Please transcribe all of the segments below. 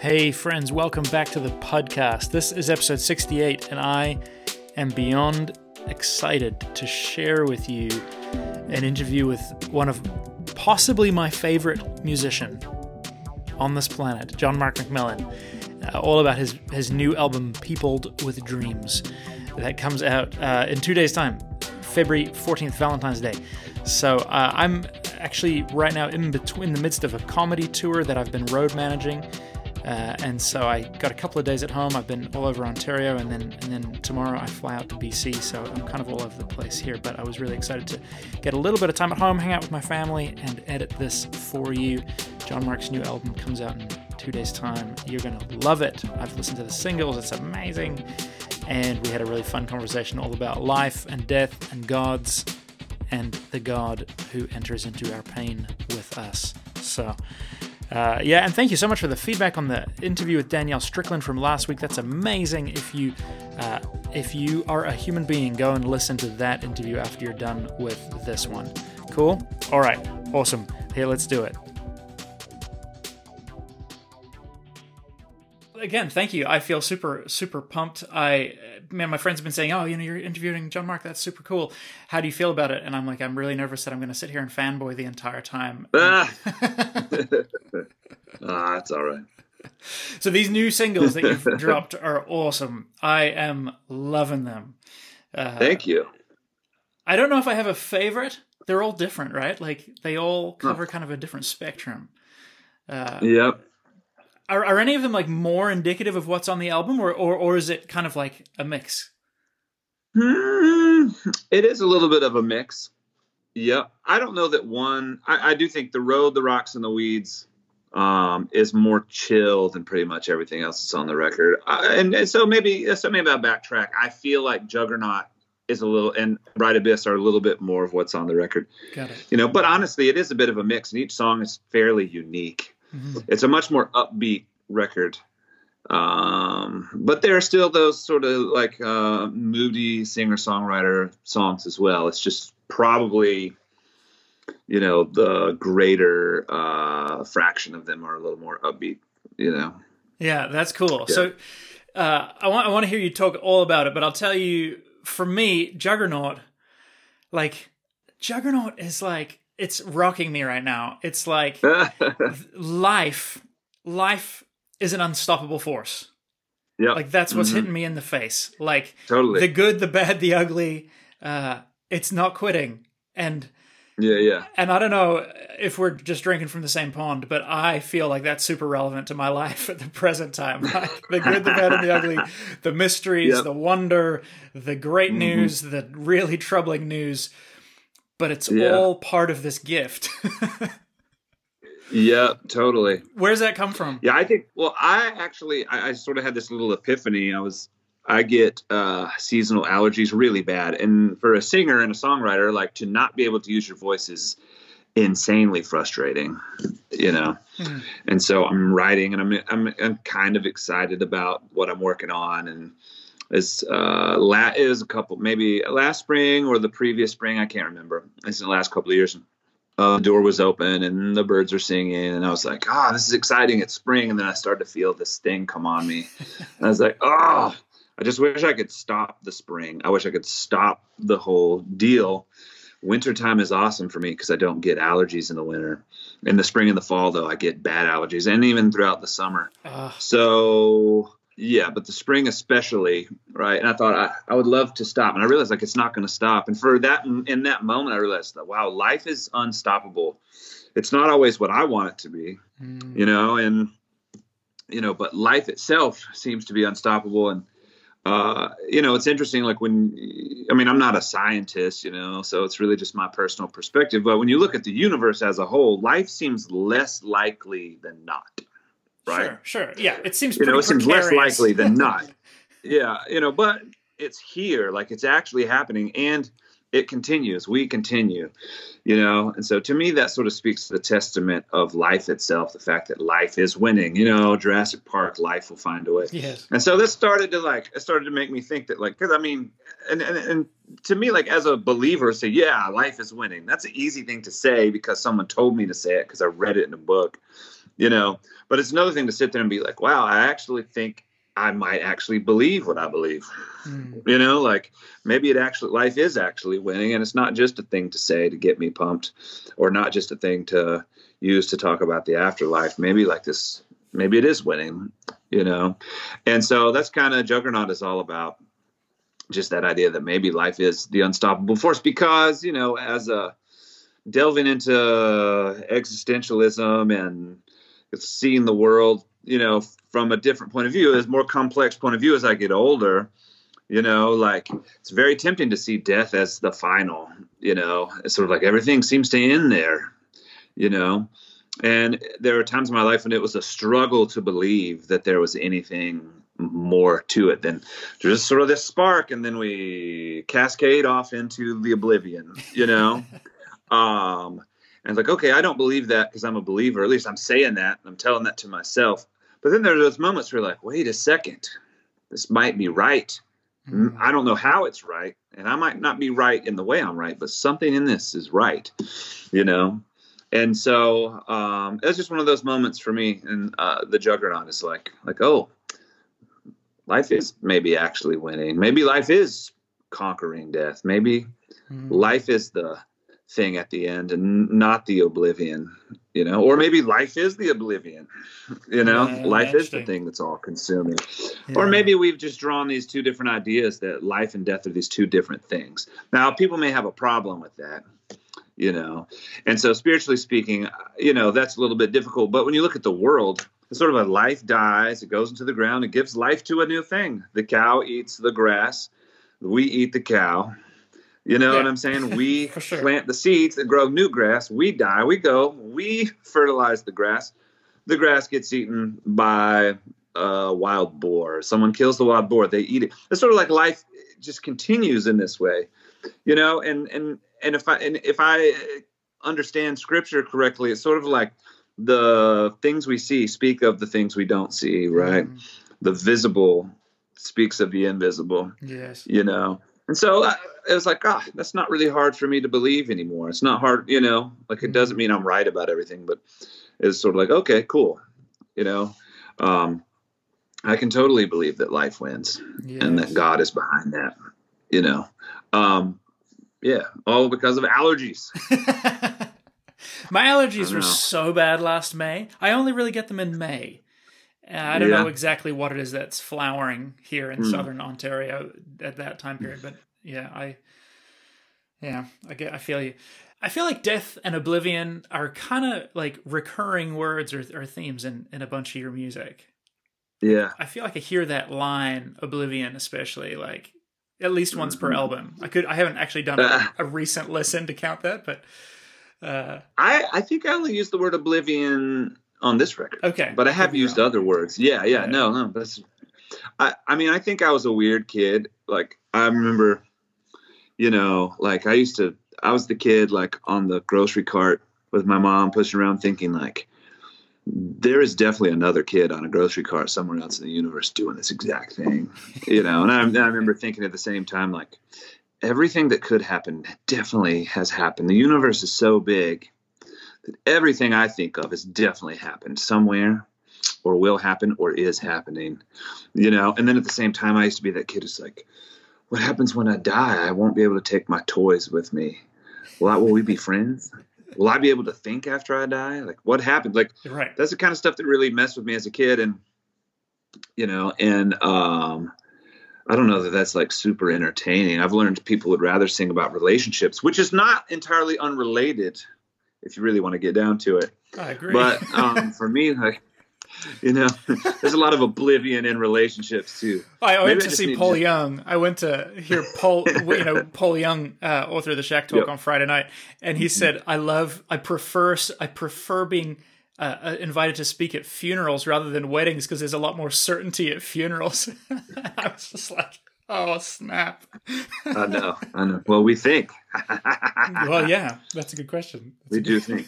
Hey, friends, welcome back to the podcast. This is episode 68, and I am beyond excited to share with you an interview with one of possibly my favorite musician on this planet, John Mark McMillan, uh, all about his, his new album, Peopled with Dreams, that comes out uh, in two days' time, February 14th, Valentine's Day. So uh, I'm actually right now in between the midst of a comedy tour that I've been road managing. Uh, and so I got a couple of days at home. I've been all over Ontario, and then and then tomorrow I fly out to BC. So I'm kind of all over the place here. But I was really excited to get a little bit of time at home, hang out with my family, and edit this for you. John Mark's new album comes out in two days' time. You're gonna love it. I've listened to the singles; it's amazing. And we had a really fun conversation all about life and death and gods and the God who enters into our pain with us. So. Uh, yeah, and thank you so much for the feedback on the interview with Danielle Strickland from last week. That's amazing. If you uh, if you are a human being, go and listen to that interview after you're done with this one. Cool. All right. Awesome. Here, let's do it. Again, thank you. I feel super super pumped. I man, my friends have been saying, "Oh, you know, you're interviewing John Mark. That's super cool. How do you feel about it?" And I'm like, I'm really nervous that I'm going to sit here and fanboy the entire time. Ah, ah that's all right. So these new singles that you've dropped are awesome. I am loving them. Uh, Thank you. I don't know if I have a favorite. They're all different, right? Like they all cover huh. kind of a different spectrum. Uh, yep. Are, are any of them like more indicative of what's on the album, or or, or is it kind of like a mix? Hmm, it is a little bit of a mix. Yeah, I don't know that one. I, I do think the road, the rocks, and the weeds um, is more chill than pretty much everything else that's on the record. Uh, and, and, so maybe so maybe I'll backtrack. I feel like Juggernaut is a little and Bright Abyss are a little bit more of what's on the record. Got it. You know, but honestly, it is a bit of a mix, and each song is fairly unique. Mm-hmm. It's a much more upbeat record. Um, but there are still those sort of like uh, moody singer songwriter songs as well. It's just probably, you know, the greater uh, fraction of them are a little more upbeat, you know. Yeah, that's cool. Yeah. So uh, I want I want to hear you talk all about it, but I'll tell you, for me, Juggernaut, like Juggernaut is like it's rocking me right now. It's like life, life is an unstoppable force. Yeah, like that's what's mm-hmm. hitting me in the face. Like totally the good, the bad, the ugly. Uh, it's not quitting, and yeah, yeah. And I don't know if we're just drinking from the same pond, but I feel like that's super relevant to my life at the present time. the good, the bad, and the ugly, the mysteries, yep. the wonder, the great mm-hmm. news, the really troubling news but it's yeah. all part of this gift. yeah, totally. Where's that come from? Yeah, I think. Well, I actually, I, I sort of had this little epiphany. I was, I get uh, seasonal allergies really bad, and for a singer and a songwriter, like to not be able to use your voice is insanely frustrating, you know. Mm. And so I'm writing, and I'm, I'm, I'm kind of excited about what I'm working on, and is uh la- it was a couple maybe last spring or the previous spring I can't remember. It's in the last couple of years. Uh, the door was open and the birds were singing and I was like, ah, oh, this is exciting. It's spring, and then I started to feel this thing come on me, and I was like, oh, I just wish I could stop the spring. I wish I could stop the whole deal. Wintertime is awesome for me because I don't get allergies in the winter. In the spring and the fall, though, I get bad allergies, and even throughout the summer. Uh. So yeah, but the spring especially, right? And I thought I, I would love to stop, and I realized like it's not going to stop. And for that, in that moment, I realized that wow, life is unstoppable. It's not always what I want it to be, mm. you know, and you know, but life itself seems to be unstoppable. And uh, you know, it's interesting. Like when, I mean, I'm not a scientist, you know, so it's really just my personal perspective. But when you look at the universe as a whole, life seems less likely than not right? Sure, sure. Yeah, it seems you know it seems less likely than not. yeah, you know, but it's here, like it's actually happening, and it continues. We continue, you know, and so to me, that sort of speaks to the testament of life itself, the fact that life is winning. You know, Jurassic Park, life will find a way. Yes. And so this started to like, it started to make me think that, like, because I mean, and, and and to me, like as a believer, say, yeah, life is winning. That's an easy thing to say because someone told me to say it because I read it in a book you know. But it's another thing to sit there and be like, wow, I actually think I might actually believe what I believe. Mm. You know, like maybe it actually life is actually winning, and it's not just a thing to say to get me pumped, or not just a thing to use to talk about the afterlife. Maybe like this, maybe it is winning. You know, and so that's kind of Juggernaut is all about. Just that idea that maybe life is the unstoppable force, because you know, as a delving into existentialism and seeing the world, you know, from a different point of view, as more complex point of view as I get older. You know, like it's very tempting to see death as the final. You know, it's sort of like everything seems to end there. You know, and there are times in my life when it was a struggle to believe that there was anything more to it than just sort of this spark, and then we cascade off into the oblivion. You know. um, and it's like, okay, I don't believe that because I'm a believer. At least I'm saying that. I'm telling that to myself. But then there are those moments where you're like, wait a second, this might be right. Mm-hmm. I don't know how it's right, and I might not be right in the way I'm right, but something in this is right, you know. And so um, was just one of those moments for me. And uh, the Juggernaut is like, like, oh, life is maybe actually winning. Maybe life is conquering death. Maybe mm-hmm. life is the thing at the end and not the oblivion you know or maybe life is the oblivion you know? Yeah, life is the thing that's all consuming. Yeah. or maybe we've just drawn these two different ideas that life and death are these two different things. Now people may have a problem with that you know? And so spiritually speaking uh, you know that's a little bit difficult but when you look at the world it's sort of a life dies it goes into the ground it gives life to a new thing. The cow eats the grass we eat the cow you know yeah. what I'm saying? We sure. plant the seeds that grow new grass. We die. We go. We fertilize the grass. The grass gets eaten by a wild boar. Someone kills the wild boar. They eat it. It's sort of like life just continues in this way, you know. And and and if I and if I understand Scripture correctly, it's sort of like the things we see speak of the things we don't see. Right? Mm. The visible speaks of the invisible. Yes. You know and so I, it was like, ah, that's not really hard for me to believe anymore. It's not hard, you know, like it doesn't mean I'm right about everything, but it's sort of like, okay, cool. You know, um, I can totally believe that life wins yes. and that God is behind that, you know. Um, yeah, all because of allergies. My allergies were so bad last May. I only really get them in May. I don't yeah. know exactly what it is that's flowering here in mm. southern Ontario at that time period, but yeah, I yeah, I get I feel you. I feel like death and oblivion are kind of like recurring words or, or themes in, in a bunch of your music. Yeah. I feel like I hear that line, oblivion, especially like at least once mm-hmm. per album. I could I haven't actually done a, a recent listen to count that, but uh, I I think I only use the word oblivion on this record. Okay. But I have used wrong. other words. Yeah, yeah, no, no. That's I I mean, I think I was a weird kid. Like I remember you know, like I used to I was the kid like on the grocery cart with my mom pushing around thinking like there is definitely another kid on a grocery cart somewhere else in the universe doing this exact thing, you know. And I, I remember thinking at the same time, like everything that could happen definitely has happened. The universe is so big everything I think of has definitely happened somewhere or will happen or is happening, you know. And then at the same time, I used to be that kid who's like, what happens when I die? I won't be able to take my toys with me. Will, I, will we be friends? Will I be able to think after I die? Like, what happened? Like, right. that's the kind of stuff that really messed with me as a kid. And, you know, and, um, I don't know that that's like super entertaining. I've learned people would rather sing about relationships, which is not entirely unrelated if you really want to get down to it. I agree. But um, for me, like, you know, there's a lot of oblivion in relationships too. I went Maybe to I see Paul to... Young. I went to hear Paul, you know, Paul Young, uh, author of the Shack Talk yep. on Friday night, and he said, "I love, I prefer, I prefer being." Uh, uh, invited to speak at funerals rather than weddings because there's a lot more certainty at funerals. I was just like, Oh snap! I know, I know. Well, we think. well, yeah, that's a good question. That's we do think,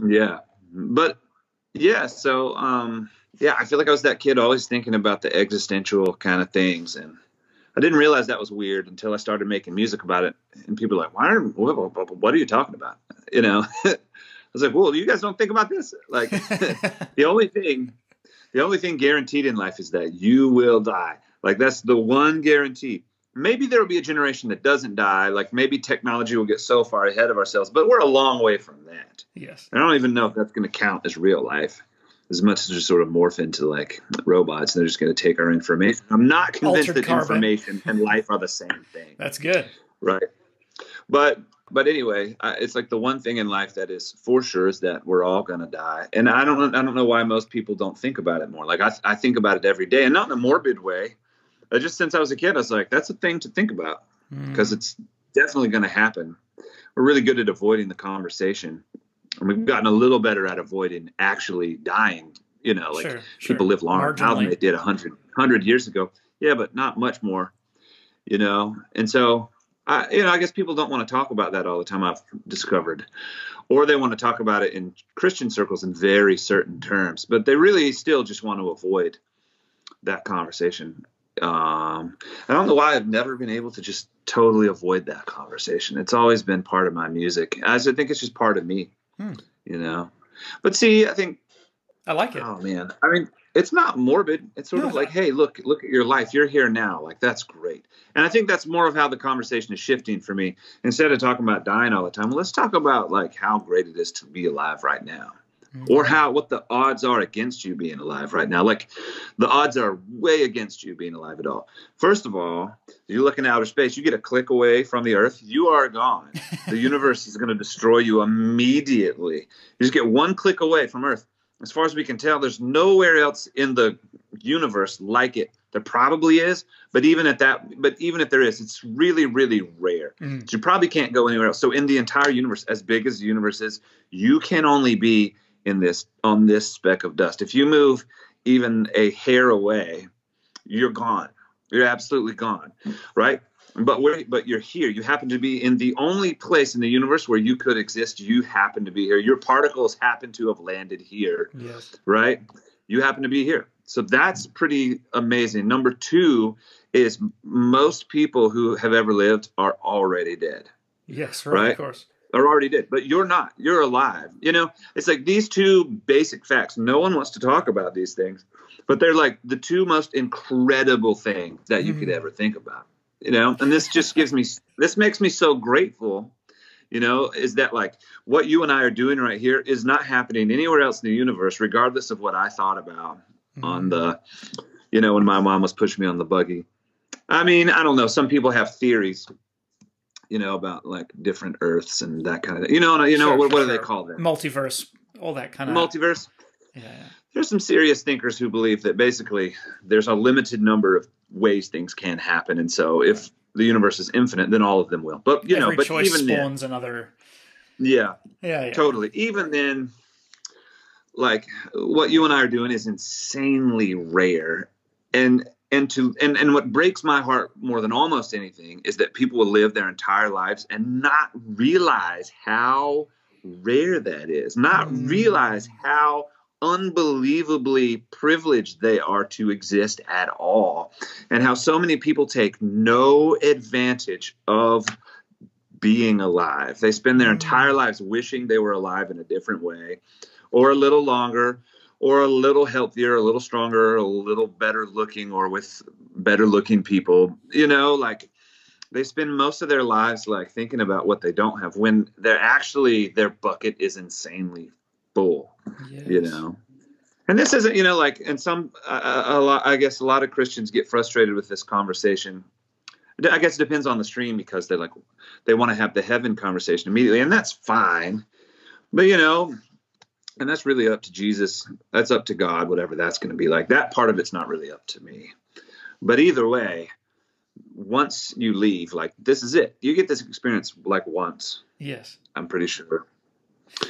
yeah, but yeah. So, um, yeah, I feel like I was that kid always thinking about the existential kind of things, and I didn't realize that was weird until I started making music about it. And people are like, "Why are what, what are you talking about?" You know. I was like, well, you guys don't think about this. Like the only thing, the only thing guaranteed in life is that you will die. Like that's the one guarantee. Maybe there will be a generation that doesn't die. Like maybe technology will get so far ahead of ourselves, but we're a long way from that. Yes. I don't even know if that's going to count as real life as much as just sort of morph into like robots. And they're just going to take our information. I'm not convinced Altered that carbon. information and life are the same thing. That's good. Right. But but anyway, uh, it's like the one thing in life that is for sure is that we're all going to die. And I don't I don't know why most people don't think about it more. Like I I think about it every day and not in a morbid way. Uh, just since I was a kid, I was like, that's a thing to think about Mm. because it's definitely going to happen. We're really good at avoiding the conversation. And we've gotten a little better at avoiding actually dying. You know, like Sure, people sure. live longer now than they did 100, 100 years ago. Yeah, but not much more, you know? And so, I, you know, I guess people don't want to talk about that all the time, I've discovered. Or they want to talk about it in Christian circles in very certain terms, but they really still just want to avoid that conversation. Um, I don't know why I've never been able to just totally avoid that conversation. It's always been part of my music. I just think it's just part of me, Hmm. you know? But see, I think I like it. Oh man, I mean, it's not morbid. It's sort No. of like, hey, look, look at your life. You're here now. Like that's great. And I think that's more of how the conversation is shifting for me. Instead of talking about dying all the time, well, let's talk about like how great it is to be alive right now, Mm-hmm. or how what the odds are against you being alive right now. Like the odds are way against you being alive at all. First of all, you look in outer space. You get a click away from the Earth, you are gone. the universe is going to destroy you immediately. You just get one click away from Earth as far as we can tell, there's nowhere else in the universe like it. There probably is, but even at that, but even if there is, it's really, really rare. Mhm. You probably can't go anywhere else. So in the entire universe, as big as the universe is, you can only be in this on this speck of dust. If you move even a hair away, you're gone. You're absolutely gone, right? But where, but you're here. You happen to be in the only place in the universe where you could exist. You happen to be here. Your particles happen to have landed here Yes. right? You happen to be here. So that's pretty amazing. Number two is most people who have ever lived are already dead, Yes. Right. Right? Of course. Are already dead, but you're not. You're alive. You know, it's like these two basic facts. No one wants to talk about these things, but they're like the two most incredible things that you could Mhm. ever think about. You know, and this just gives me, this makes me so grateful you know is that like what you and i are doing right here is not happening anywhere else in the universe regardless of what i thought about Mm-hmm. on the you know when my mom was pushing me on the buggy i mean i don't know some people have theories you know about like different earths and that kind of thing you know you know Sure, what, what sure, do they call them multiverse, all that kind of multiverse Yeah. yeah. there's some serious thinkers who believe that basically there's a limited number of ways things can happen and so if the universe is infinite then all of them will but you Every know but even then spawns another. yeah Yeah. Yeah. totally even then like what you and i are doing is insanely rare and and to and and what breaks my heart more than almost anything is that people will live their entire lives and not realize how rare that is not Mm. realize how unbelievably privileged they are to exist at all and how so many people take no advantage of being alive. They spend their Mm. entire lives wishing they were alive in a different way, or a little longer, or a little healthier, a little stronger, a little better looking, or with better looking people. You know, like they spend most of their lives like thinking about what they don't have when they're actually their bucket is insanely full you know? And this isn't you know like and some a, a lot i guess a lot of christians get frustrated with this conversation. I guess it depends on the stream because they're like they want to have the heaven conversation immediately and that's fine. But you know and that's really up to jesus that's up to god whatever that's going to be like that part of it's not really up to me but either way once you leave like this is it you get this experience like once Yes. i'm pretty sure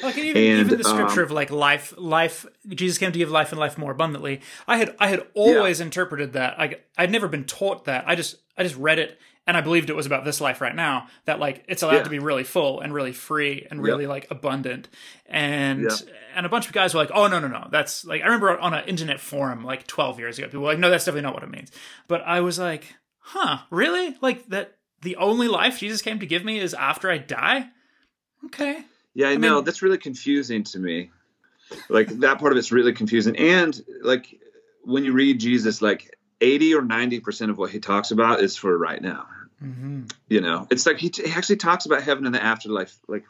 Like even, And, even the scripture um, of like life, life. Jesus came to give life and life more abundantly. I had I had always interpreted that. I I'd never been taught that. I just I just read it and I believed it was about this life right now. That like it's allowed Yeah. to be really full and really free and really like abundant. And and a bunch of guys were like, oh no no no, that's like I remember on an internet forum like twelve years ago, people were like, no, that's definitely not what it means. But I was like, huh, really? Like that? The only life Jesus came to give me is after I die? Okay. Yeah, I, I know mean- that's really confusing to me. Like that part of it's really confusing, and like when you read Jesus, like eighty or ninety percent of what he talks about is for right now. hmm You know, it's like he, t- he actually talks about heaven and the afterlife, like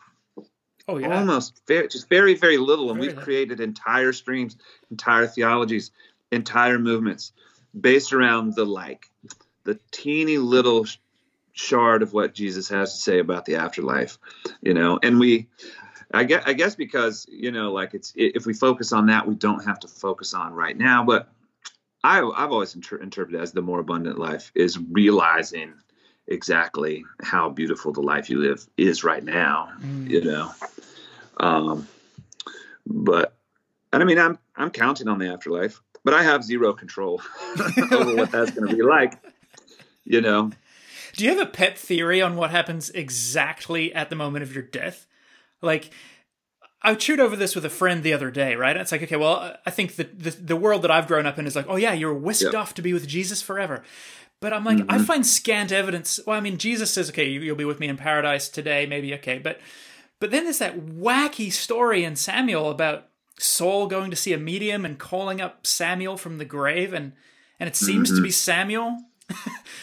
Oh yeah. almost very, just very, very little. And Very we've little. created entire streams, entire theologies, entire movements based around the like, the teeny little sh- shard of what Jesus has to say about the afterlife, you know. And we, I guess, I guess because you know, like it's if we focus on that, we don't have to focus on right now. But I, I've always inter- interpreted as the more abundant life is realizing exactly how beautiful the life you live is right now Mm. you know. Um, but and I mean, I'm I'm counting on the afterlife, but I have zero control over what that's going to be like. You know, Do you have a pet theory on what happens exactly at the moment of your death? Like, I chewed over this with a friend the other day, right? It's like, okay, well, I think that the, the world that I've grown up in is like, oh, yeah, you're whisked Yeah. off to be with Jesus forever. But I'm like, I mm-hmm. find scant evidence. Well, I mean, Jesus says, okay, you- you'll be with me in paradise today, maybe, okay. But, but then there's that wacky story in Samuel about Saul going to see a medium and calling up Samuel from the grave, and, and it seems to be mm-hmm. Samuel.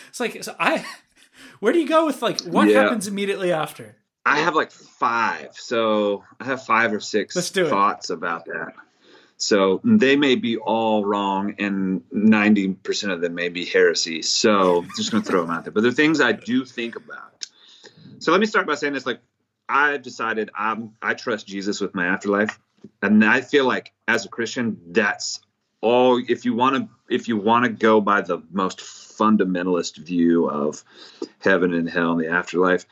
it's like, so I, where do you go with like, what Yeah. happens immediately after? I have like five, so I have five or six Let's do it. thoughts about that. So they may be all wrong, and ninety percent of them may be heresy. So just going to throw them out there. But they're things I do think about. So let me start by saying this: like I've decided I'm I trust Jesus with my afterlife, and I feel like as a Christian, that's all. If you want to, if you want to go by the most fundamentalist view of heaven and hell and the afterlife,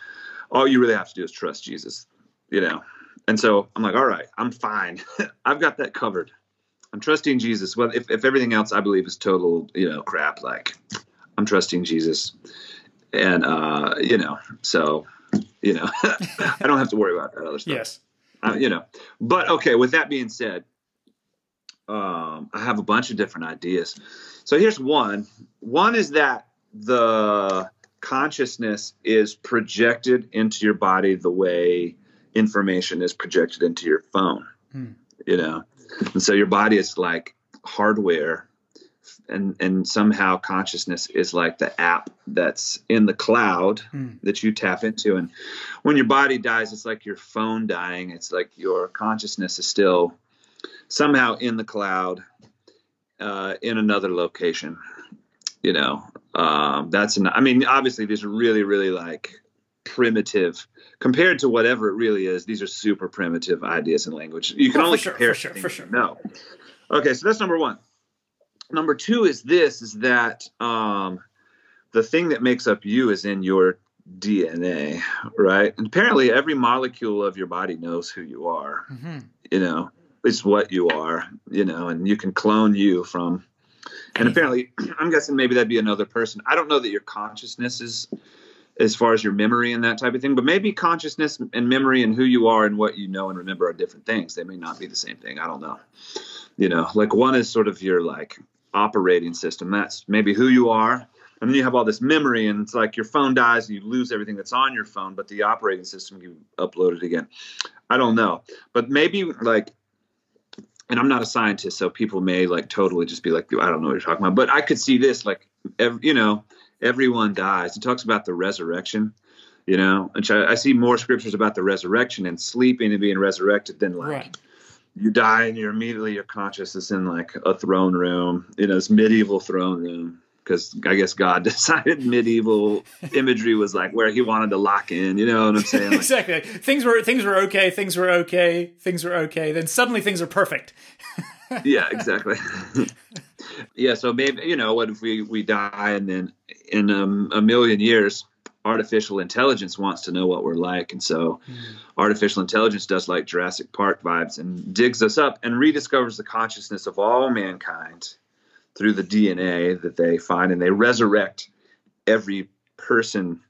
all you really have to do is trust Jesus, you know. And so I'm like, all right, I'm fine. I've got that covered. I'm trusting Jesus. Well, if, if everything else I believe is total, you know, crap, like I'm trusting Jesus. And uh, you know, so you know, I don't have to worry about that other stuff. Yes. Uh, you know, but okay. With that being said, um, I have a bunch of different ideas. So here's one. One is that the consciousness is projected into your body the way information is projected into your phone. Hmm. You know, and so your body is like hardware. And, and somehow consciousness is like the app that's in the cloud Hmm. that you tap into and when your body dies, it's like your phone dying. It's like your consciousness is still somehow in the cloud, uh, in another location. You know, um, that's an. I mean, obviously, these are really, really like primitive compared to whatever it really is. These are super primitive ideas and language. You can Oh, for only sure, compare. for sure, for sure. know. Okay, so that's number one. Number two is this: is that um, the thing that makes up you is in your DNA, right? And apparently, every molecule of your body knows who you are. hmm You know, it's what you are. You know, and you can clone you from. And apparently, I'm guessing maybe that'd be another person. I don't know that your consciousness is, as far as your memory and that type of thing, but maybe consciousness and memory and who you are and what you know and remember are different things. They may not be the same thing. I don't know. You know, like one is sort of your like operating system. That's maybe who you are. And then you have all this memory, and it's like your phone dies, and you lose everything that's on your phone, but the operating system you upload it again. I don't know, but maybe like, and I'm not a scientist, so people may like totally just be like, I don't know what you're talking about. But I could see this, like, ev you know, everyone dies. It talks about the resurrection, you know, and I, I see more scriptures about the resurrection and sleeping and being resurrected than like Right. you die and you're immediately your consciousness in like a throne room, you know, this medieval throne room. Because I guess God decided medieval imagery was like where he wanted to lock in. You know what I'm saying? Like, exactly. Things were things were okay. Things were okay. Things were okay. Then suddenly things are perfect. yeah, exactly. yeah, so maybe you know, what if we we die and then in um, a million years, artificial intelligence wants to know what we're like, and so artificial intelligence does like Jurassic Park vibes and digs us up and rediscovers the consciousness of all mankind through the DNA that they find, and they resurrect every person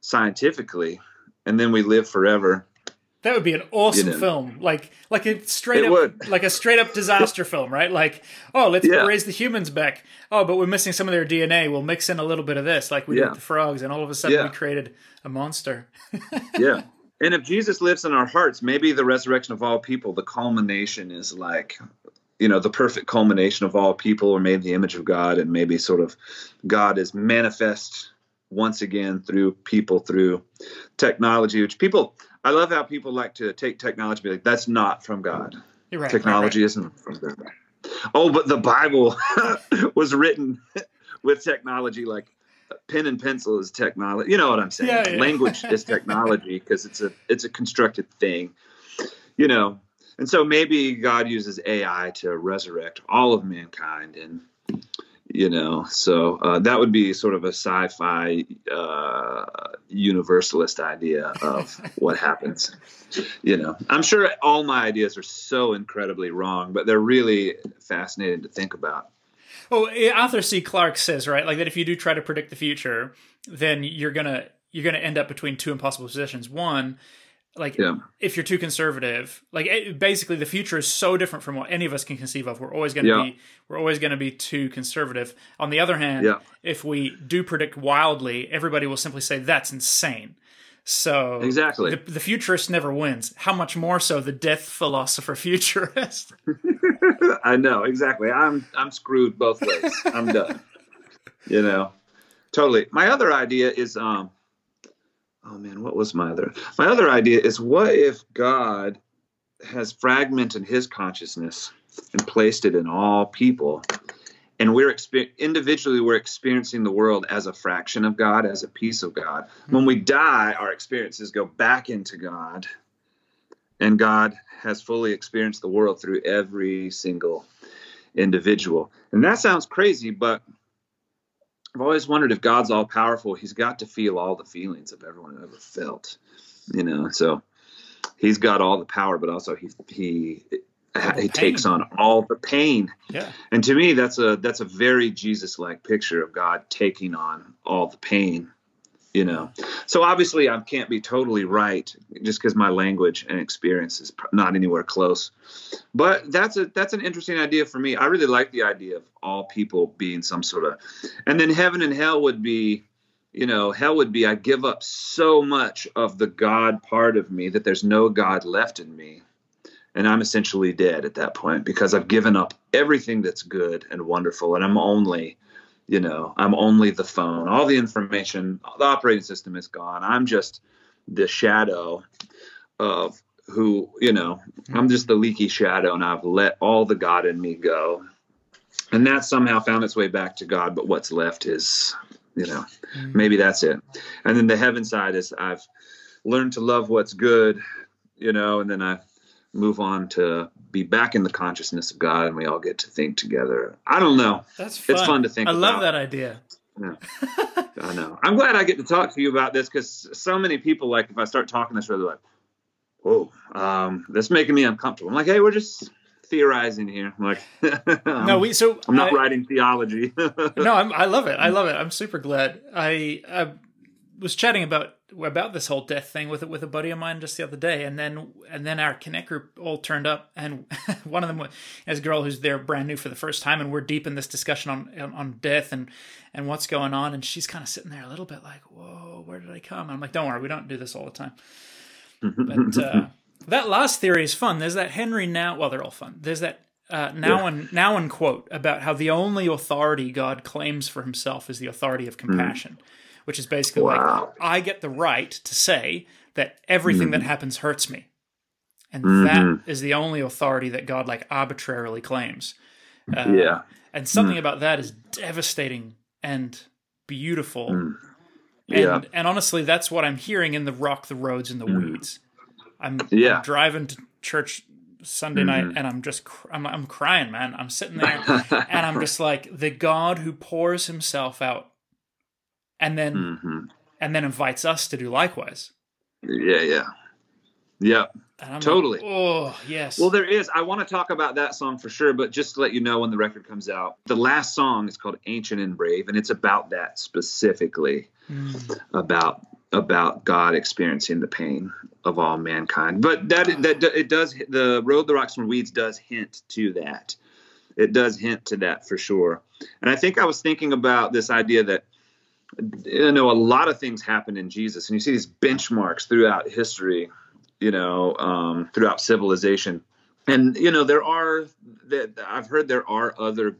scientifically, and then we live forever. That would be an awesome You know. film, like like a straight It up would. like a straight up disaster film, right? Like, oh, let's Yeah. raise the humans back. Oh, but we're missing some of their DNA. We'll mix in a little bit of this, like we did with the frogs, and all of a sudden Yeah. we created a monster. yeah And if Jesus lives in our hearts, maybe the resurrection of all people, the culmination is like, you know, the perfect culmination of all people are made in the image of God, and maybe sort of God is manifest once again through people through technology, which people I love how people like to take technology like, that's not from God. Right, technology right. isn't from God. Oh, but the Bible was written with technology like pen and pencil is technology. You know what I'm saying? Yeah, yeah. Language is technology because it's a it's a constructed thing. You know, and so maybe God uses AI to resurrect all of mankind, and you know, so uh, that would be sort of a sci-fi uh, universalist idea of what happens. You know, I'm sure all my ideas are so incredibly wrong, but they're really fascinating to think about. Well, eh, Arthur C. Clarke says right, like that if you do try to predict the future, then you're gonna you're gonna end up between two impossible positions. One, like Yeah. if you're too conservative, like eh, basically the future is so different from what any of us can conceive of. We're always gonna Yeah. be we're always gonna be too conservative. On the other hand, Yeah. if we do predict wildly, everybody will simply say that's insane. So Exactly. the, the futurist never wins. How much more so the death philosopher futurist? I know exactly. I'm I'm screwed both ways. I'm done. You know, totally. My other idea is um. Oh man, what was my other? My other idea is what if God has fragmented His consciousness and placed it in all people, and we're individually we're experiencing the world as a fraction of God, as a piece of God. When we die, our experiences go back into God, and God has fully experienced the world through every single individual. And that sounds crazy, but I've always wondered if God's all powerful, he's got to feel all the feelings of everyone who ever felt. You know, so he's got all the power, but also he he he takes on all the pain. yeah. And to me that's a that's a very Jesus-like picture of God taking on all the pain you know. So obviously i can't be totally right just because my language and experience is not anywhere close. But that's a that's an interesting idea for me. I really like the idea of all people being some sort of and then heaven and hell would be you know hell would be i give up so much of the god part of me that there's no god left in me and i'm essentially dead at that point because i've given up everything that's good and wonderful and i'm only you know i'm only the phone. All the information the operating system is gone. I'm just the shadow of who you know i'm just the leaky shadow and i've let all the god in me go. And that somehow found its way back to god but what's left is you know mm. maybe that's it. And then the heaven side is i've learned to love what's good you know and then i move on to be back in the consciousness of god and we all get to think together i don't know That's fun. It's fun to think I love about. that idea. I know. I'm glad I get to talk to you about this because so many people, like, if I start talking this way, they're like, "Whoa, um, that's making me uncomfortable." I'm like, "Hey, we're just theorizing here." I'm like, No, we so I'm not I- writing theology. no, I'm, I love it. I love it. I'm super glad. I, I was chatting about about this whole death thing with with a buddy of mine just the other day, and then and then our connect group all turned up, and one of them was is a girl who's there brand new for the first time, and we're deep in this discussion on on, on death and and what's going on, and she's kind of sitting there a little bit like, "Whoa, where did I come?" And I'm like, "Don't worry, we don't do this all the time." But uh, that last theory is fun. There's that Henri Nouwen. Well, they're all fun. There's that uh, Nouwen now and quote about how the only authority God claims for Himself is the authority of compassion, which is basically Wow. like I get the right to say that everything that happens hurts me, and Mhm. that is the only authority that God like arbitrarily claims. Uh, yeah. and something about that is devastating and beautiful. Mm. And, Yeah. and honestly, that's what I'm hearing in the rock, the roads, and the weeds. I'm, Yeah. I'm driving to church Sunday night, and I'm just cr- I'm, I'm crying, man. I'm sitting there, and I'm just like the God who pours Himself out, and then hmm and then invites us to do likewise. Yeah, yeah, yeah. Totally. Like, oh yes. Well, there is. I want to talk about that song for sure, but just to let you know when the record comes out, the last song is called "Ancient and Brave," and it's about that specifically. Mm. about about God experiencing the pain of all mankind. But that that it does the road the rocks and weeds does hint to that. It does hint to that for sure. And I think I was thinking about this idea that you know, a lot of things happen in Jesus, and you see these benchmarks throughout history, you know, um, throughout civilization. And you know, there are that I've heard there are other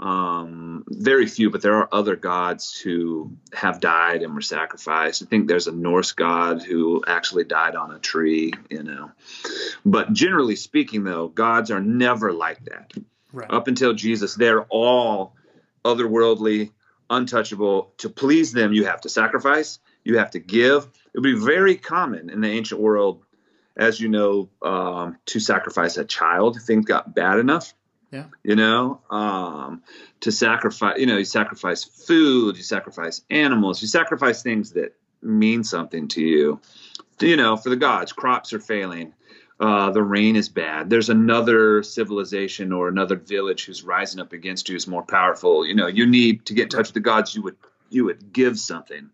um, very few, but there are other gods who have died and were sacrificed. I think there's a Norse god who actually died on a tree, you know. But generally speaking, though, gods are never like that. Right. Up until Jesus, they're all otherworldly, untouchable. To please them, you have to sacrifice, you have to give. It would be very common in the ancient world, as you know, um, to sacrifice a child if things got bad enough. Yeah. You know, um, to sacrifice, you know, you sacrifice food, you sacrifice animals, you sacrifice things that mean something to you. You know, for the gods, crops are failing. Uh, the rain is bad. There's another civilization or another village who's rising up against you is more powerful. You know, you need to get in touch with the gods. You would you would give something,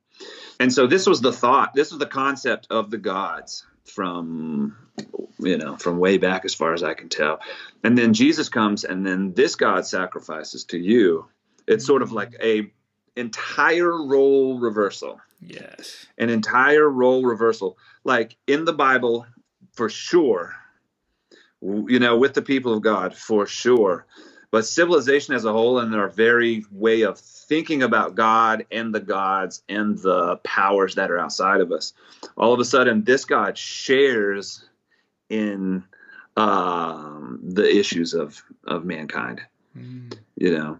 and so this was the thought. This was the concept of the gods from you know from way back as far as i can tell and then jesus comes and then this god sacrifices to you it's sort of like a entire role reversal yes an entire role reversal like in the bible for sure you know with the people of god for sure but civilization as a whole and our very way of thinking about God and the gods and the powers that are outside of us, all of a sudden this God shares in um, the issues of of mankind. Mm. You know,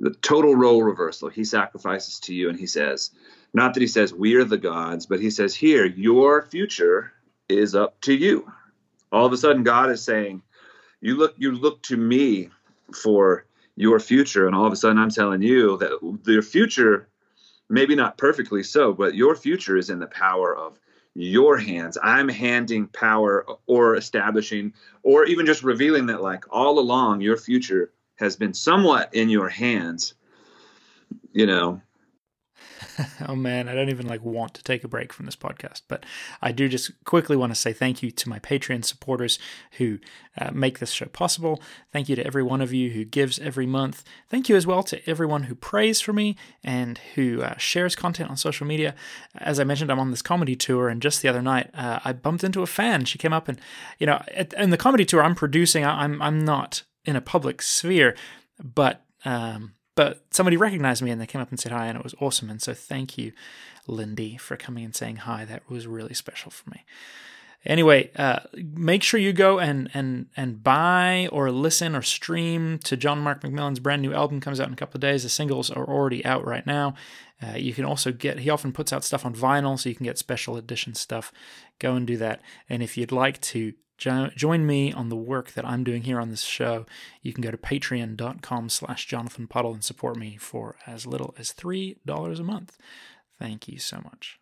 the total role reversal. He sacrifices to you, and he says, not that he says we are the gods, but he says here your future is up to you. All of a sudden, God is saying, you look you look to me for your future. And all of a sudden, I'm telling you that your future, maybe not perfectly so, but your future is in the power of your hands. I'm handing power or establishing or even just revealing that, like, all along, your future has been somewhat in your hands. You know, oh man, I don't even like want to take a break from this podcast, but I do just quickly want to say thank you to my Patreon supporters who uh, make this show possible. Thank you to every one of you who gives every month. Thank you as well to everyone who prays for me and who uh, shares content on social media. As I mentioned, I'm on this comedy tour, and just the other night, uh, I bumped into a fan. She came up and, you know, in the comedy tour I'm producing, I'm I'm not in a public sphere, but um, but somebody recognized me and they came up and said hi, and it was awesome. And so thank you, Lindy, for coming and saying hi. That was really special for me. Anyway, uh, make sure you go and and and buy or listen or stream to John Mark McMillan's brand new album. Comes out in a couple of days. The singles are already out right now. Uh, you can also get. He often puts out stuff on vinyl, so you can get special edition stuff. Go and do that. And if you'd like to jo- join me on the work that I'm doing here on this show, you can go to patreon.com slash Jonathan Puddle and support me for as little as $3 a month. Thank you so much.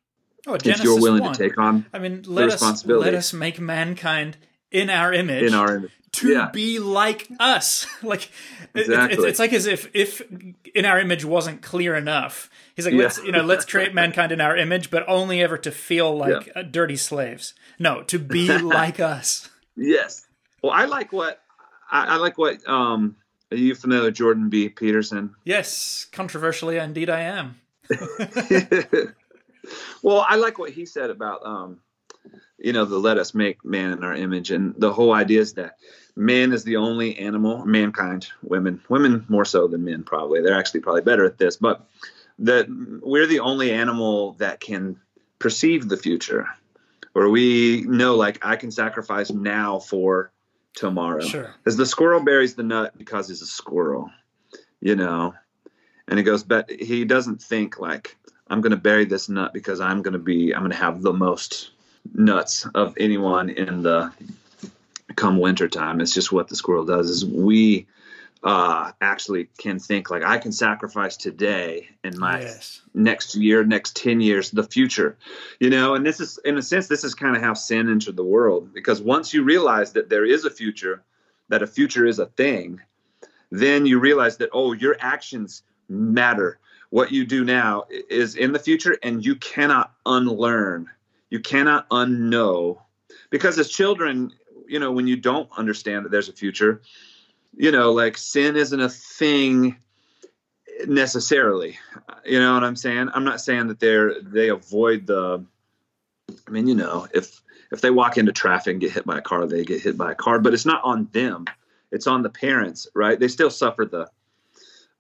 Oh, Genesis if you're willing 1. to take on I mean, let us, let us make mankind in our image. In our image. To yeah. be like us, like exactly. it's, it's like as if if in our image wasn't clear enough. He's like, yeah. let's you know, let's create mankind in our image, but only ever to feel like yeah. Uh, dirty slaves. No, to be like us. Yes. Well, I like what I, I like what um are you familiar with Jordan B. Peterson? Yes, controversially, indeed, I am. well, I like what he said about, um, you know, the let us make man in our image, and the whole idea is that man is the only animal, mankind, women, women more so than men, probably. They're actually probably better at this, but that we're the only animal that can perceive the future or we know like I can sacrifice now for tomorrow. Sure. Because the squirrel buries the nut because he's a squirrel, you know. And he goes, but he doesn't think like I'm going to bury this nut because I'm going to be I'm going to have the most nuts of anyone in the come winter time. It's just what the squirrel does. Is we uh, actually can think like I can sacrifice today and my yes. next year, next 10 years, the future, you know, and this is, in a sense, this is kind of how sin entered the world because once you realize that there is a future, that a future is a thing, then you realize that, oh, your actions matter. What you do now is in the future and you cannot unlearn, you cannot unknow because as children, you know, when you don't understand that there's a future, you know, like sin isn't a thing necessarily. You know what I'm saying? I'm not saying that they're they avoid the. I mean, you know, if if they walk into traffic and get hit by a car, they get hit by a car, but it's not on them. It's on the parents, right? They still suffer the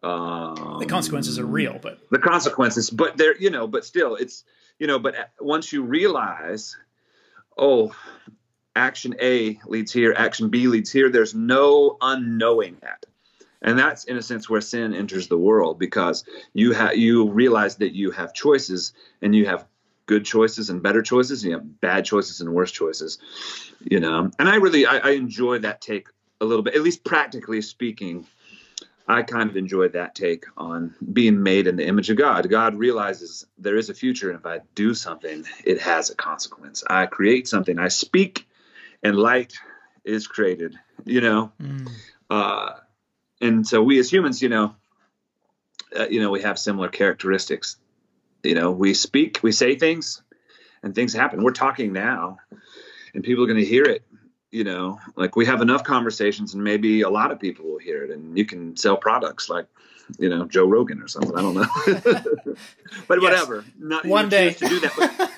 um, the consequences are real, but the consequences, but they're you know, but still, it's you know, but once you realize, oh, action A leads here, action B leads here. There's no unknowing that, and that's in a sense where sin enters the world because you have you realize that you have choices and you have good choices and better choices, and you have bad choices and worse choices. You know, and I really I, I enjoy that take a little bit, at least practically speaking I kind of enjoy that take on being made in the image of God. God realizes there is a future, and if I do something, it has a consequence. I create something, I speak, and light is created. You know, mm. uh, and so we as humans, you know, uh, you know, we have similar characteristics. You know, we speak, we say things, and things happen. We're talking now, and people are going to hear it you know like we have enough conversations and maybe a lot of people will hear it and you can sell products like you know joe rogan or something i don't know but yes. whatever not one day to do that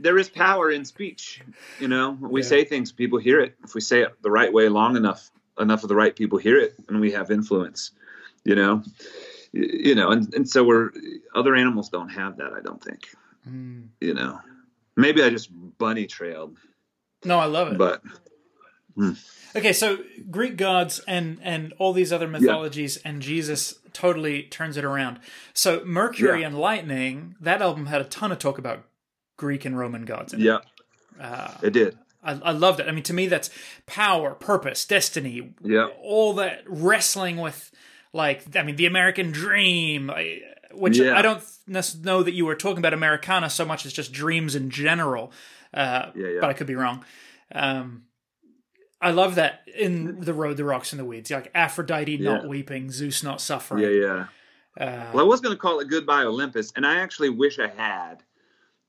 there is power in speech you know we yeah. say things people hear it if we say it the right way long enough enough of the right people hear it and we have influence you know you know and, and so we're other animals don't have that i don't think mm. you know maybe i just bunny trailed no i love it but Hmm. Okay, so Greek gods and and all these other mythologies yeah. and Jesus totally turns it around. So Mercury yeah. and Lightning, that album had a ton of talk about Greek and Roman gods. yeah, it. Uh, it did. I, I loved it. I mean, to me, that's power, purpose, destiny. Yeah, all that wrestling with, like, I mean, the American dream. Which yeah. I don't know that you were talking about Americana so much as just dreams in general. Uh, yeah, yeah. But I could be wrong. Um, I love that in the road, the rocks, and the weeds. Like Aphrodite not weeping, Zeus not suffering. Yeah, yeah. Uh, well, I was going to call it Goodbye Olympus, and I actually wish I had,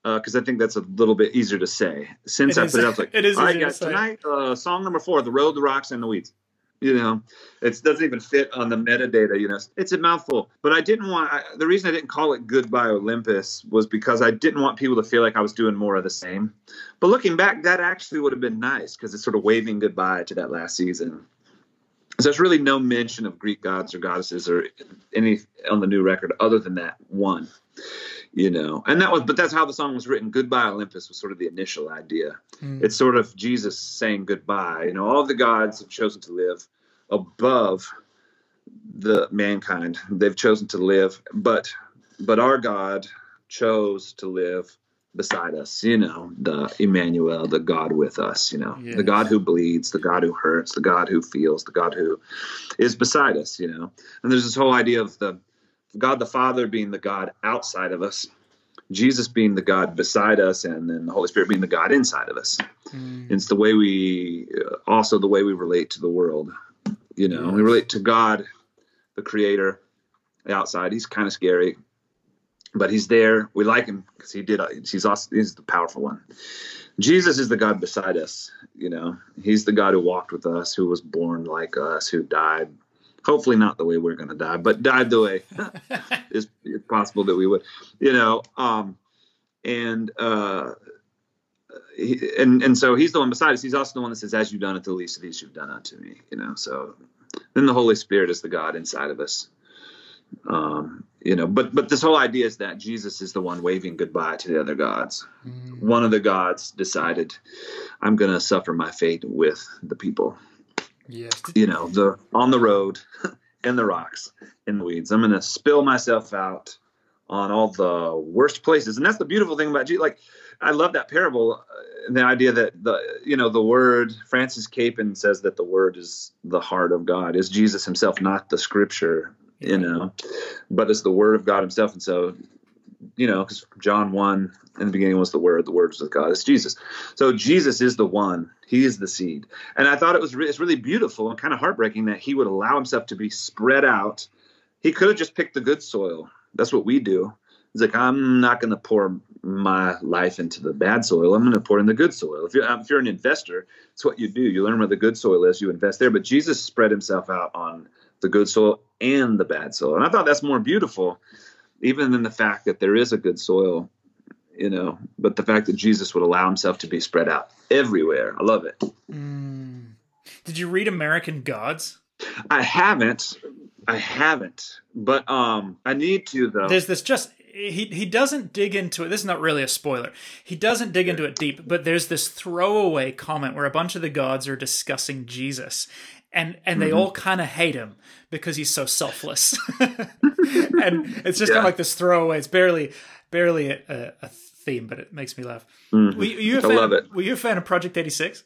because uh, I think that's a little bit easier to say. Since I put it up, like, it is all right, guys, tonight, uh, song number four, The Road, the Rocks, and the Weeds. You know it doesn't even fit on the metadata you know. It's a mouthful. But i didn't want I, the reason i didn't call it goodbye olympus was because i didn't want people to feel like i was doing more of the same. But looking back that actually would have been nice because it's sort of waving goodbye to that last season. So there's really no mention of greek gods or goddesses or any on the new record other than that one you know and that was but that's how the song was written. Goodbye olympus was sort of the initial idea. Mm. it's sort of jesus saying goodbye. You know all the gods have chosen to live above the mankind. They've chosen to live but but our god chose to live beside us you know the emmanuel the god with us you know yes. the god who bleeds the god who hurts the god who feels the god who is beside us you know. And there's this whole idea of the God the Father being the God outside of us, Jesus being the God beside us, and then the Holy Spirit being the God inside of us. Mm. It's the way we, uh, also the way we relate to the world. You know, yes. we relate to God, the Creator, the outside. He's kind of scary, but He's there. We like Him because He did. He's also He's the powerful one. Jesus is the God beside us. You know, He's the God who walked with us, who was born like us, who died hopefully not the way we're going to die, but died the way it's, it's possible that we would, you know. Um, and uh, he, and and so he's the one beside us. He's also the one that says, "As you've done it to the least of these, you've done unto me." You know. So then the Holy Spirit is the God inside of us. Um, you know, but but this whole idea is that Jesus is the one waving goodbye to the other gods. Mm. One of the gods decided, "I'm going to suffer my fate with the people." Yes. You know, the on the road, in the rocks, in the weeds. I'm going to spill myself out on all the worst places, and that's the beautiful thing about Jesus. Like, I love that parable, and the idea that the you know the word. Francis Capon says that the word is the heart of God, is Jesus Himself, not the Scripture. You know, but it's the Word of God Himself, and so you know, because John 1 in the beginning was the Word, the Word was with God. It's Jesus. So Jesus is the one. He is the seed. And I thought it was re- it's really beautiful and kind of heartbreaking that he would allow himself to be spread out. He could have just picked the good soil. That's what we do. He's like, I'm not going to pour my life into the bad soil. I'm going to pour in the good soil. If you're, if you're an investor, it's what you do. You learn where the good soil is, you invest there. But Jesus spread himself out on the good soil and the bad soil. And I thought that's more beautiful, even than the fact that there is a good soil, you know, but the fact that Jesus would allow himself to be spread out everywhere. I love it. Mm. Did you read American Gods? I haven't. I haven't, but um, I need to though. There's this just he he doesn't dig into it. This is not really a spoiler. He doesn't dig into it deep, but there's this throwaway comment where a bunch of the gods are discussing Jesus, and and they mm-hmm. all kind of hate him because he's so selfless. and it's just yeah. kind of like this throwaway. It's barely barely a, a theme, but it makes me laugh. Mm-hmm. Were, you a fan, I love it. Were you a fan of Project 86?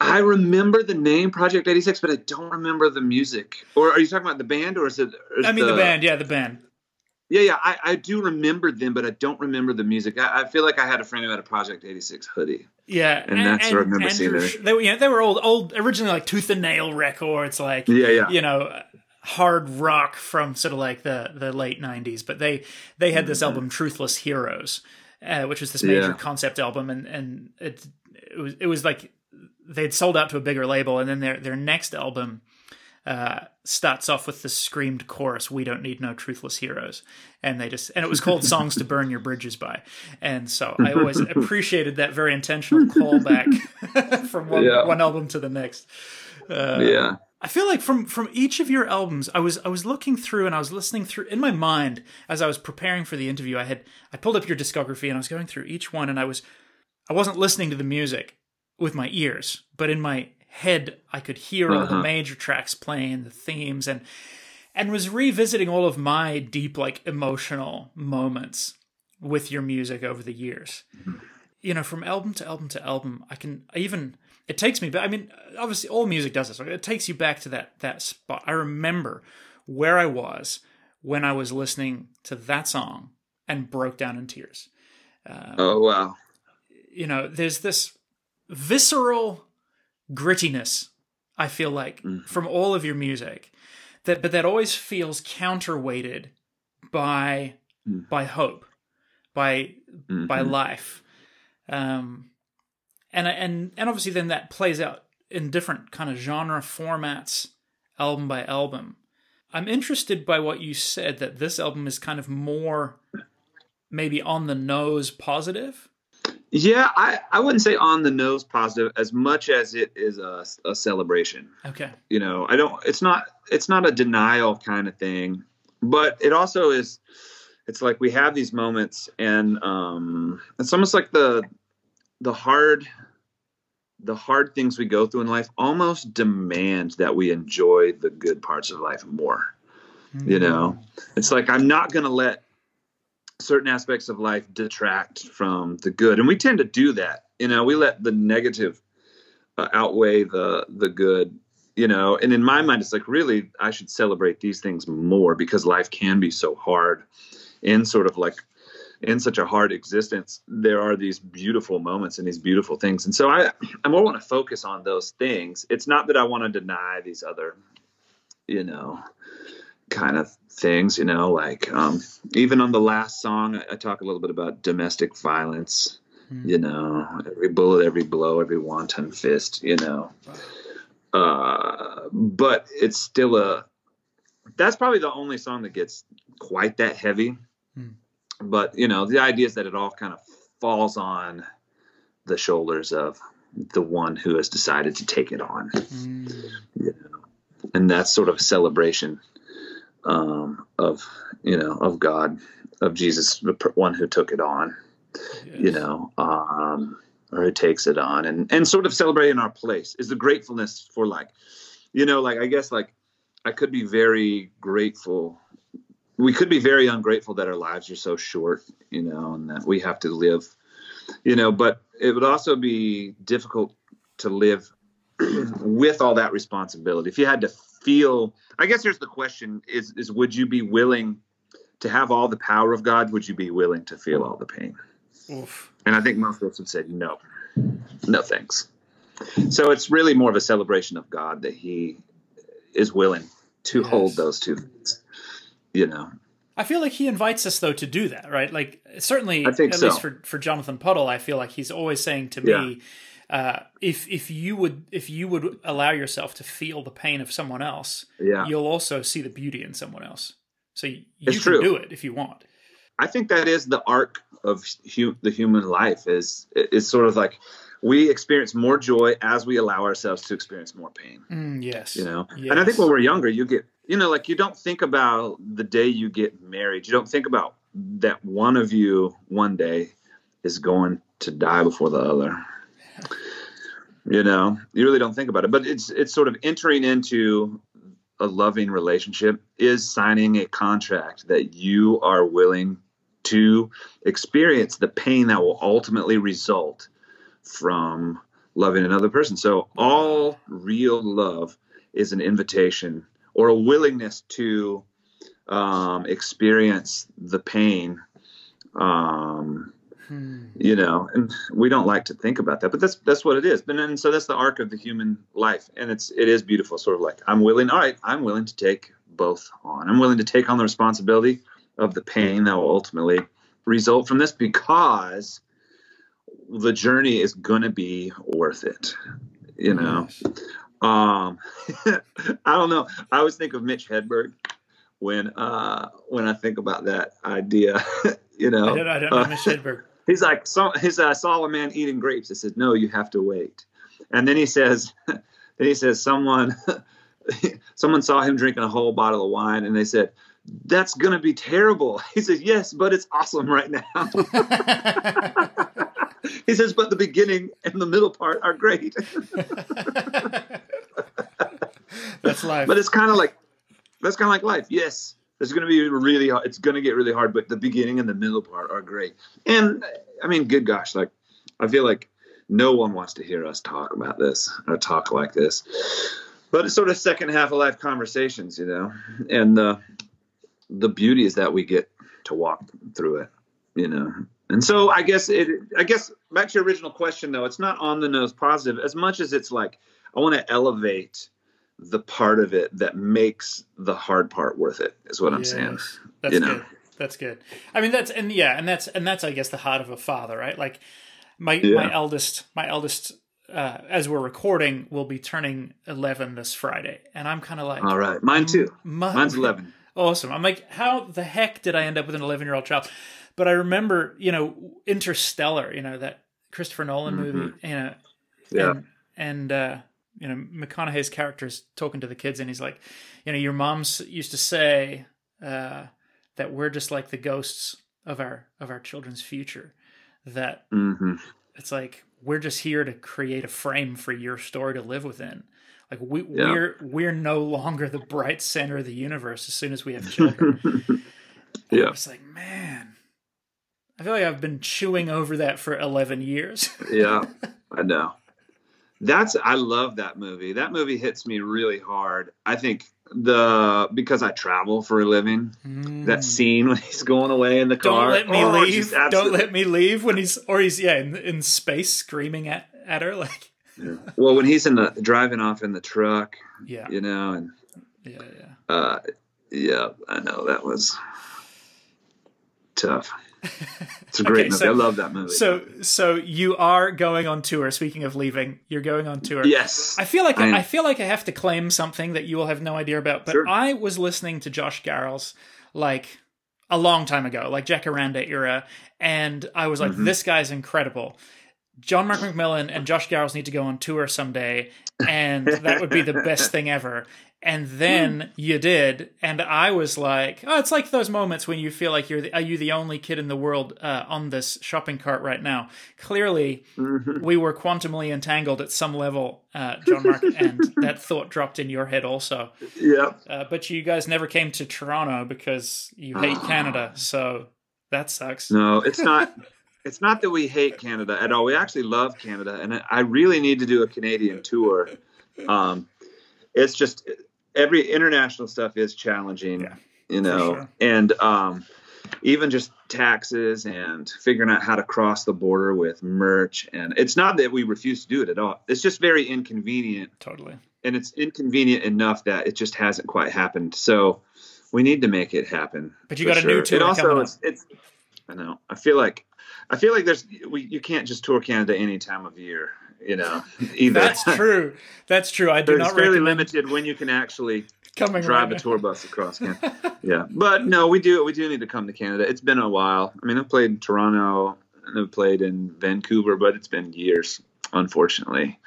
I remember the name Project 86, but I don't remember the music. Or are you talking about the band, or is it? I mean, the, the band. Yeah, the band. Yeah, yeah, I, I do remember them, but I don't remember the music. I, I, feel like I had a friend who had a Project '86 hoodie. Yeah, and, and that's and, where I remember seeing it. They, yeah, they were old, old, originally like Tooth and Nail records, like yeah, yeah, you know, hard rock from sort of like the the late '90s. But they they had this mm-hmm. album, Truthless Heroes, uh, which was this major yeah. concept album, and and it it was it was like they'd sold out to a bigger label, and then their their next album uh, starts off with the screamed chorus, "We don't need no truthless heroes," and they just and it was called "Songs to Burn Your Bridges By," and so I always appreciated that very intentional callback from one, yeah. one album to the next. Uh, yeah. I feel like from from each of your albums, I was I was looking through and I was listening through in my mind as I was preparing for the interview. I had I pulled up your discography and I was going through each one and I was I wasn't listening to the music with my ears, but in my head I could hear uh-huh. all the uh-huh. major tracks playing, the themes, and and was revisiting all of my deep, like emotional moments with your music over the years. Mm-hmm. You know, from album to album to album, I can even it takes me back. I mean, obviously, all music does this. It takes you back to that that spot. I remember where I was when I was listening to that song and broke down in tears. Um, oh wow! You know, there's this visceral grittiness. I feel like mm. from all of your music, that but that always feels counterweighted by mm. by hope, by mm-hmm. by life, um, and and and obviously then that plays out in different kind of genre formats, album by album. I'm interested by what you said that this album is kind of more maybe on the nose positive yeah, I, I wouldn't say on the nose positive as much as it is a, a celebration. Okay. You know, I don't. It's not. It's not a denial kind of thing, but it also is. It's like we have these moments, and um, it's almost like the the hard the hard things we go through in life almost demand that we enjoy the good parts of life more. Mm-hmm. You know, it's like I'm not going to let certain aspects of life detract from the good and we tend to do that. You know we let the negative uh, outweigh the the good you know and in my mind it's like really i should celebrate these things more because life can be so hard in sort of like in such a hard existence. There are these beautiful moments and these beautiful things. And so i i more want to focus on those things. It's not that i want to deny these other you know kind of things, you know, like um, even on the last song, I, I, talk a little bit about domestic violence, mm. you know, every bullet, every blow, every wanton fist, you know. Uh, but it's still a, that's probably the only song that gets quite that heavy. Mm. But, you know, the idea is that it all kind of falls on the shoulders of the one who has decided to take it on. Mm. You know? And that's sort of a celebration um, of you know of God of Jesus, the one who took it on, yes. you know, um, or who takes it on, and and sort of celebrating our place is the gratefulness for like, you know, like I guess like I could be very grateful. We could be very ungrateful that our lives are so short, you know, and that we have to live, you know. But it would also be difficult to live with all that responsibility. If you had to feel i guess here's the question is is would you be willing to have all the power of god would you be willing to feel all the pain Oof. and i think most of us have said no no thanks so it's really more of a celebration of god that he is willing to yes. hold those two things you know I feel like he invites us though to do that, right? Like certainly, at so. least for for Jonathan Puddle, I feel like he's always saying to me, uh, if if you would if you would allow yourself to feel the pain of someone else, Yeah. you'll also see the beauty in someone else. So you, you can true. do it if you want. I think that is the arc of hu- the human life is is sort of like we experience more joy as we allow ourselves to experience more pain. Mm, yes. You know, and I think when we're younger, you get you know like you don't think about the day you get married. You don't think about that one of you one day is going to die before the other. You know, you really don't think about it, but it's it's sort of entering into a loving relationship is signing a contract that you are willing to experience the pain that will ultimately result from loving another person. So all real love is an invitation or a willingness to um, experience the pain. Um, Hmm. you know, and we don't like to think about that, but that's that's what it is. But and then so that's the arc of the human life, and it's it is beautiful. Sort of like I'm willing. All right, I'm willing to take both on. I'm willing to take on the responsibility of the pain that will ultimately result from this because the journey is going to be worth it. You know. Um, I don't know. I always think of Mitch Hedberg when uh when I think about that idea. you know, I don't, I don't know Uh, Mitch Hedberg. He's like, so, he's uh, saw a man eating grapes. He said, "No, you have to wait." And then he says, then he says, someone someone saw him drinking a whole bottle of wine, and they said. That's gonna be terrible. He says, "Yes, but it's awesome right now." he says, "But the beginning and the middle part are great." That's life. but it's kind of like that's kind of like life. Yes, it's going to be really. It's going to get really hard, but the beginning and the middle part are great. And I mean, good gosh, like I feel like no one wants to hear us talk about this or talk like this. But it's sort of second half of life conversations, you know. And the the beauty is that we get to walk through it, you know. And so I guess it I guess back to your original question though, it's not on the nose positive as much as it's like I want to elevate the part of it that makes the hard part worth it is what I'm saying. That's You know. good. That's good. I mean, that's and yeah, and that's and that's I guess the heart of a father, right? Like my Yeah. my eldest, my eldest, uh, as we're recording, will be turning eleven this Friday, and I'm kind of like, All right. Mine too. "My- Mine's 11. Awesome. I'm like, how the heck did I end up with an 11 year old child? But I remember, you know, Interstellar, you know, that Christopher Nolan movie, you know, Mm-hmm. Yeah. and, and uh, you know, McConaughey's character is talking to the kids, and he's like, you know, your moms used to say uh, that we're just like the ghosts of our of our children's future. That hmm it's like we're just here to create a frame for your story to live within. Like we Yeah. we're we're no longer the bright center of the universe as soon as we have children. Yeah. was like, man, I feel like I've been chewing over that for eleven years. Yeah. I know. That's I love that movie. That movie hits me really hard. I think the because I travel for a living, that scene when he's going away in the Mm. Don't car. let me oh, leave. just Don't let me leave when he's or he's yeah in, in space screaming at at her like Well, when he's in the driving off in the truck, yeah you know, and yeah yeah. uh, yeah, I know that was tough. It's a great Okay, movie. so- I love that movie. So so you are going on tour. Speaking of leaving, you're going on tour. yes, I feel like I. I, feel like I have to claim something that you will have no idea about. But Sure. I was listening to Josh Garrels like a long time ago, like Jack Jacaranda era, and I was like, Mm-hmm. this guy's incredible. John Mark McMillan and Josh Garrels need to go on tour someday, and that would be the best thing ever. And then you did, and I was like, "Oh, it's like those moments when you feel like you're the, are you the only kid in the world uh, on this shopping cart right now?" Clearly, Mm-hmm. we were quantumly entangled at some level, uh, John Mark, and that thought dropped in your head also. yeah. Uh, but you guys never came to Toronto because you hate Canada, so that sucks. No, it's not. it's not that we hate Canada at all. We actually love Canada, and I really need to do a Canadian tour. Um, it's just every international stuff is challenging, Yeah, you know, sure. and um, even just taxes and figuring out how to cross the border with merch. And it's not that we refuse to do it at all. It's just very inconvenient Totally. and it's inconvenient enough that it just hasn't quite happened. So we need to make it happen. But you got a new sure. tour It also coming it's, it's I know. I feel like I feel like there's we, you can't just tour Canada any time of year, you know. Either That's true. That's true. I do it's not fairly recommend limited when you can actually coming drive right a tour bus across Canada. yeah, but no, we do we do need to come to Canada. It's been a while. I mean, I've played in Toronto and I've played in Vancouver, but it's been years, unfortunately.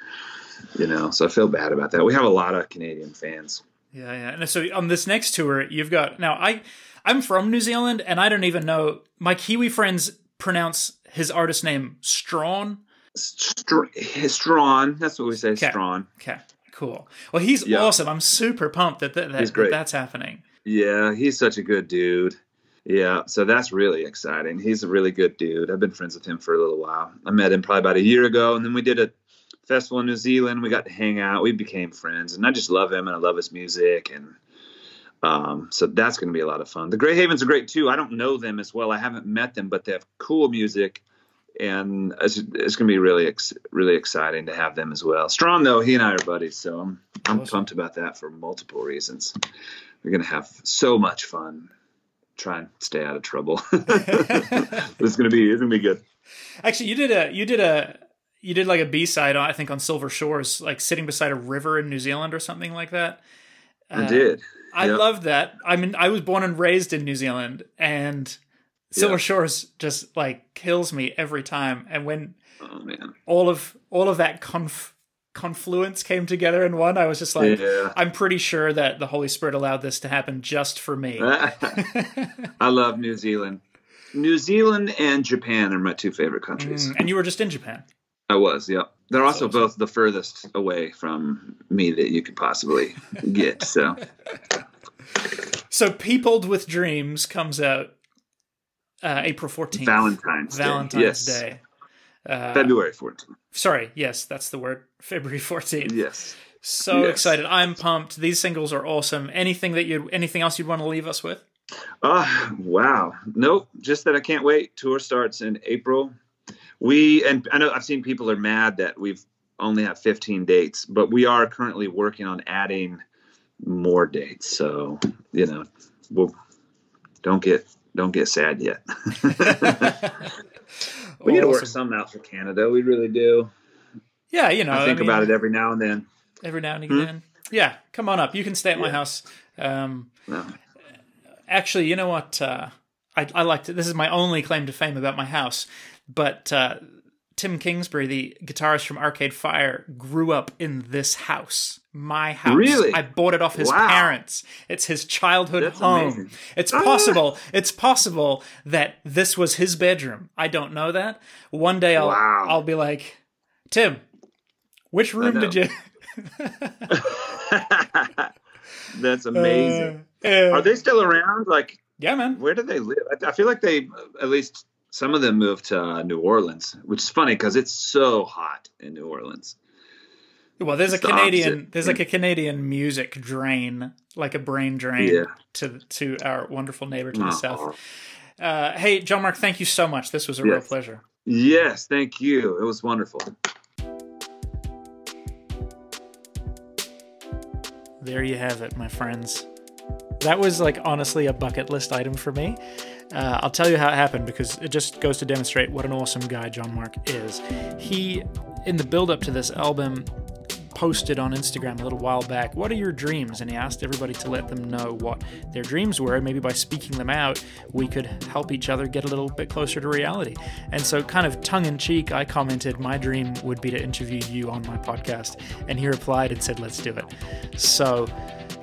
You know, so I feel bad about that. We have a lot of Canadian fans. Yeah, yeah. And so on this next tour, you've got now I I'm from New Zealand and I don't even know my Kiwi friends pronounce his artist name Strahan. Str- Strahan, that's what we say, Okay. Strahan. Okay, cool. Well, he's Yeah. awesome. I'm super pumped that that, that, that that's happening. Yeah, he's such a good dude. Yeah, so that's really exciting. He's a really good dude. I've been friends with him for a little while. I met him probably about a year ago, and then we did a festival in New Zealand. We got to hang out. We became friends, and I just love him, and I love his music, and um, so that's going to be a lot of fun. The Gray Havens are great too. I don't know them as well. I haven't met them, but they have cool music, and it's, it's going to be really, ex- really exciting to have them as well. Strahan though, he and I are buddies, so I'm, I'm Awesome. pumped about that for multiple reasons. We're going to have so much fun. Try and stay out of trouble. it's going to be, it's going to be good. Actually, you did a you did a you did like a B side I think on Silver Shores, like sitting beside a river in New Zealand or something like that. I Uh, did. I Yep. love that. I mean, I was born and raised in New Zealand, and Silver Yeah. Shores just like kills me every time. And when Oh all of all of that conf- confluence came together in one, I was just like, yeah. I'm pretty sure that the Holy Spirit allowed this to happen just for me. I love New Zealand. New Zealand and Japan are my two favorite countries. Mm, and you were just in Japan. I was, yep. They're also awesome. both the furthest away from me that you could possibly get. So So, Peopled with Dreams comes out uh, April 14th. Valentine's Day. Valentine's yes. Day. Uh, February 14th. sorry, yes, that's the word. February 14th. Yes. So Yes. excited! I'm pumped. These singles are awesome. Anything that you, anything else you'd want to leave us with? Oh, wow. Nope. Just that I can't wait. Tour starts in April. We, and I know I've seen people are mad that we've only have 15 dates, but we are currently working on adding more dates. So, you know, we'll, don't get, don't get sad yet. we need to work something out for Canada. We really do. Yeah, you know, I think mean, about it every now and then. every now and again. Yeah, come on up. You can stay at my house. Um, No. actually, you know what? Uh, I, I like to. This is my only claim to fame about my house. But uh, Tim Kingsbury, the guitarist from Arcade Fire, grew up in this house. My house. Really? I bought it off his Wow. parents. It's his childhood That's home. amazing. It's Ah. possible. It's possible that this was his bedroom. I don't know that. One day I'll Wow. I'll be like, Tim, which room did you? That's amazing. Uh, uh, Are they still around? Like, Yeah, man. where do they live? I, I feel like they, at least some of them moved to uh, New Orleans, which is funny because it's so hot in New Orleans. Well, there's a It's the Canadian. opposite. There's like a Canadian music drain, like a brain drain Yeah. to to our wonderful neighbor to the Aw. south. Uh, hey, John Mark, thank you so much. This was a real pleasure. Yes, thank you. It was wonderful. There you have it, my friends. That was like honestly a bucket list item for me. Uh, I'll tell you how it happened because it just goes to demonstrate what an awesome guy John Mark is. He, in the build up to this album, posted on Instagram a little while back, What are your dreams? And he asked everybody to let them know what their dreams were. Maybe by speaking them out, we could help each other get a little bit closer to reality. And so, kind of tongue in cheek, I commented, My dream would be to interview you on my podcast. And he replied and said, Let's do it. So,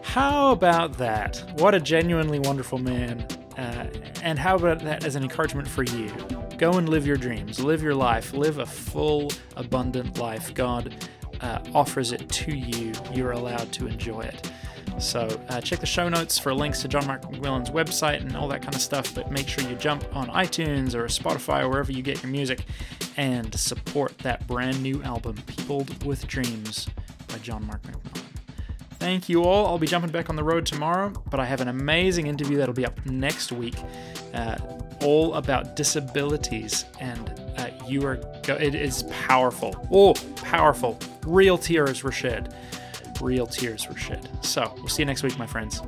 how about that? What a genuinely wonderful man. Uh, and how about that as an encouragement for you? Go and live your dreams, live your life, live a full, abundant life. God uh, offers it to you. You're allowed to enjoy it. So uh, check the show notes for links to John Mark McMillan's website and all that kind of stuff. But make sure you jump on iTunes or Spotify or wherever you get your music and support that brand new album, Peopled with Dreams by John Mark McMillan. Thank you all. I'll be jumping back on the road tomorrow, but I have an amazing interview that'll be up next week, uh, all about disabilities, and uh, you are. Go- it is powerful. Oh, powerful! Real tears were shed. Real tears were shed. So we'll see you next week, my friends.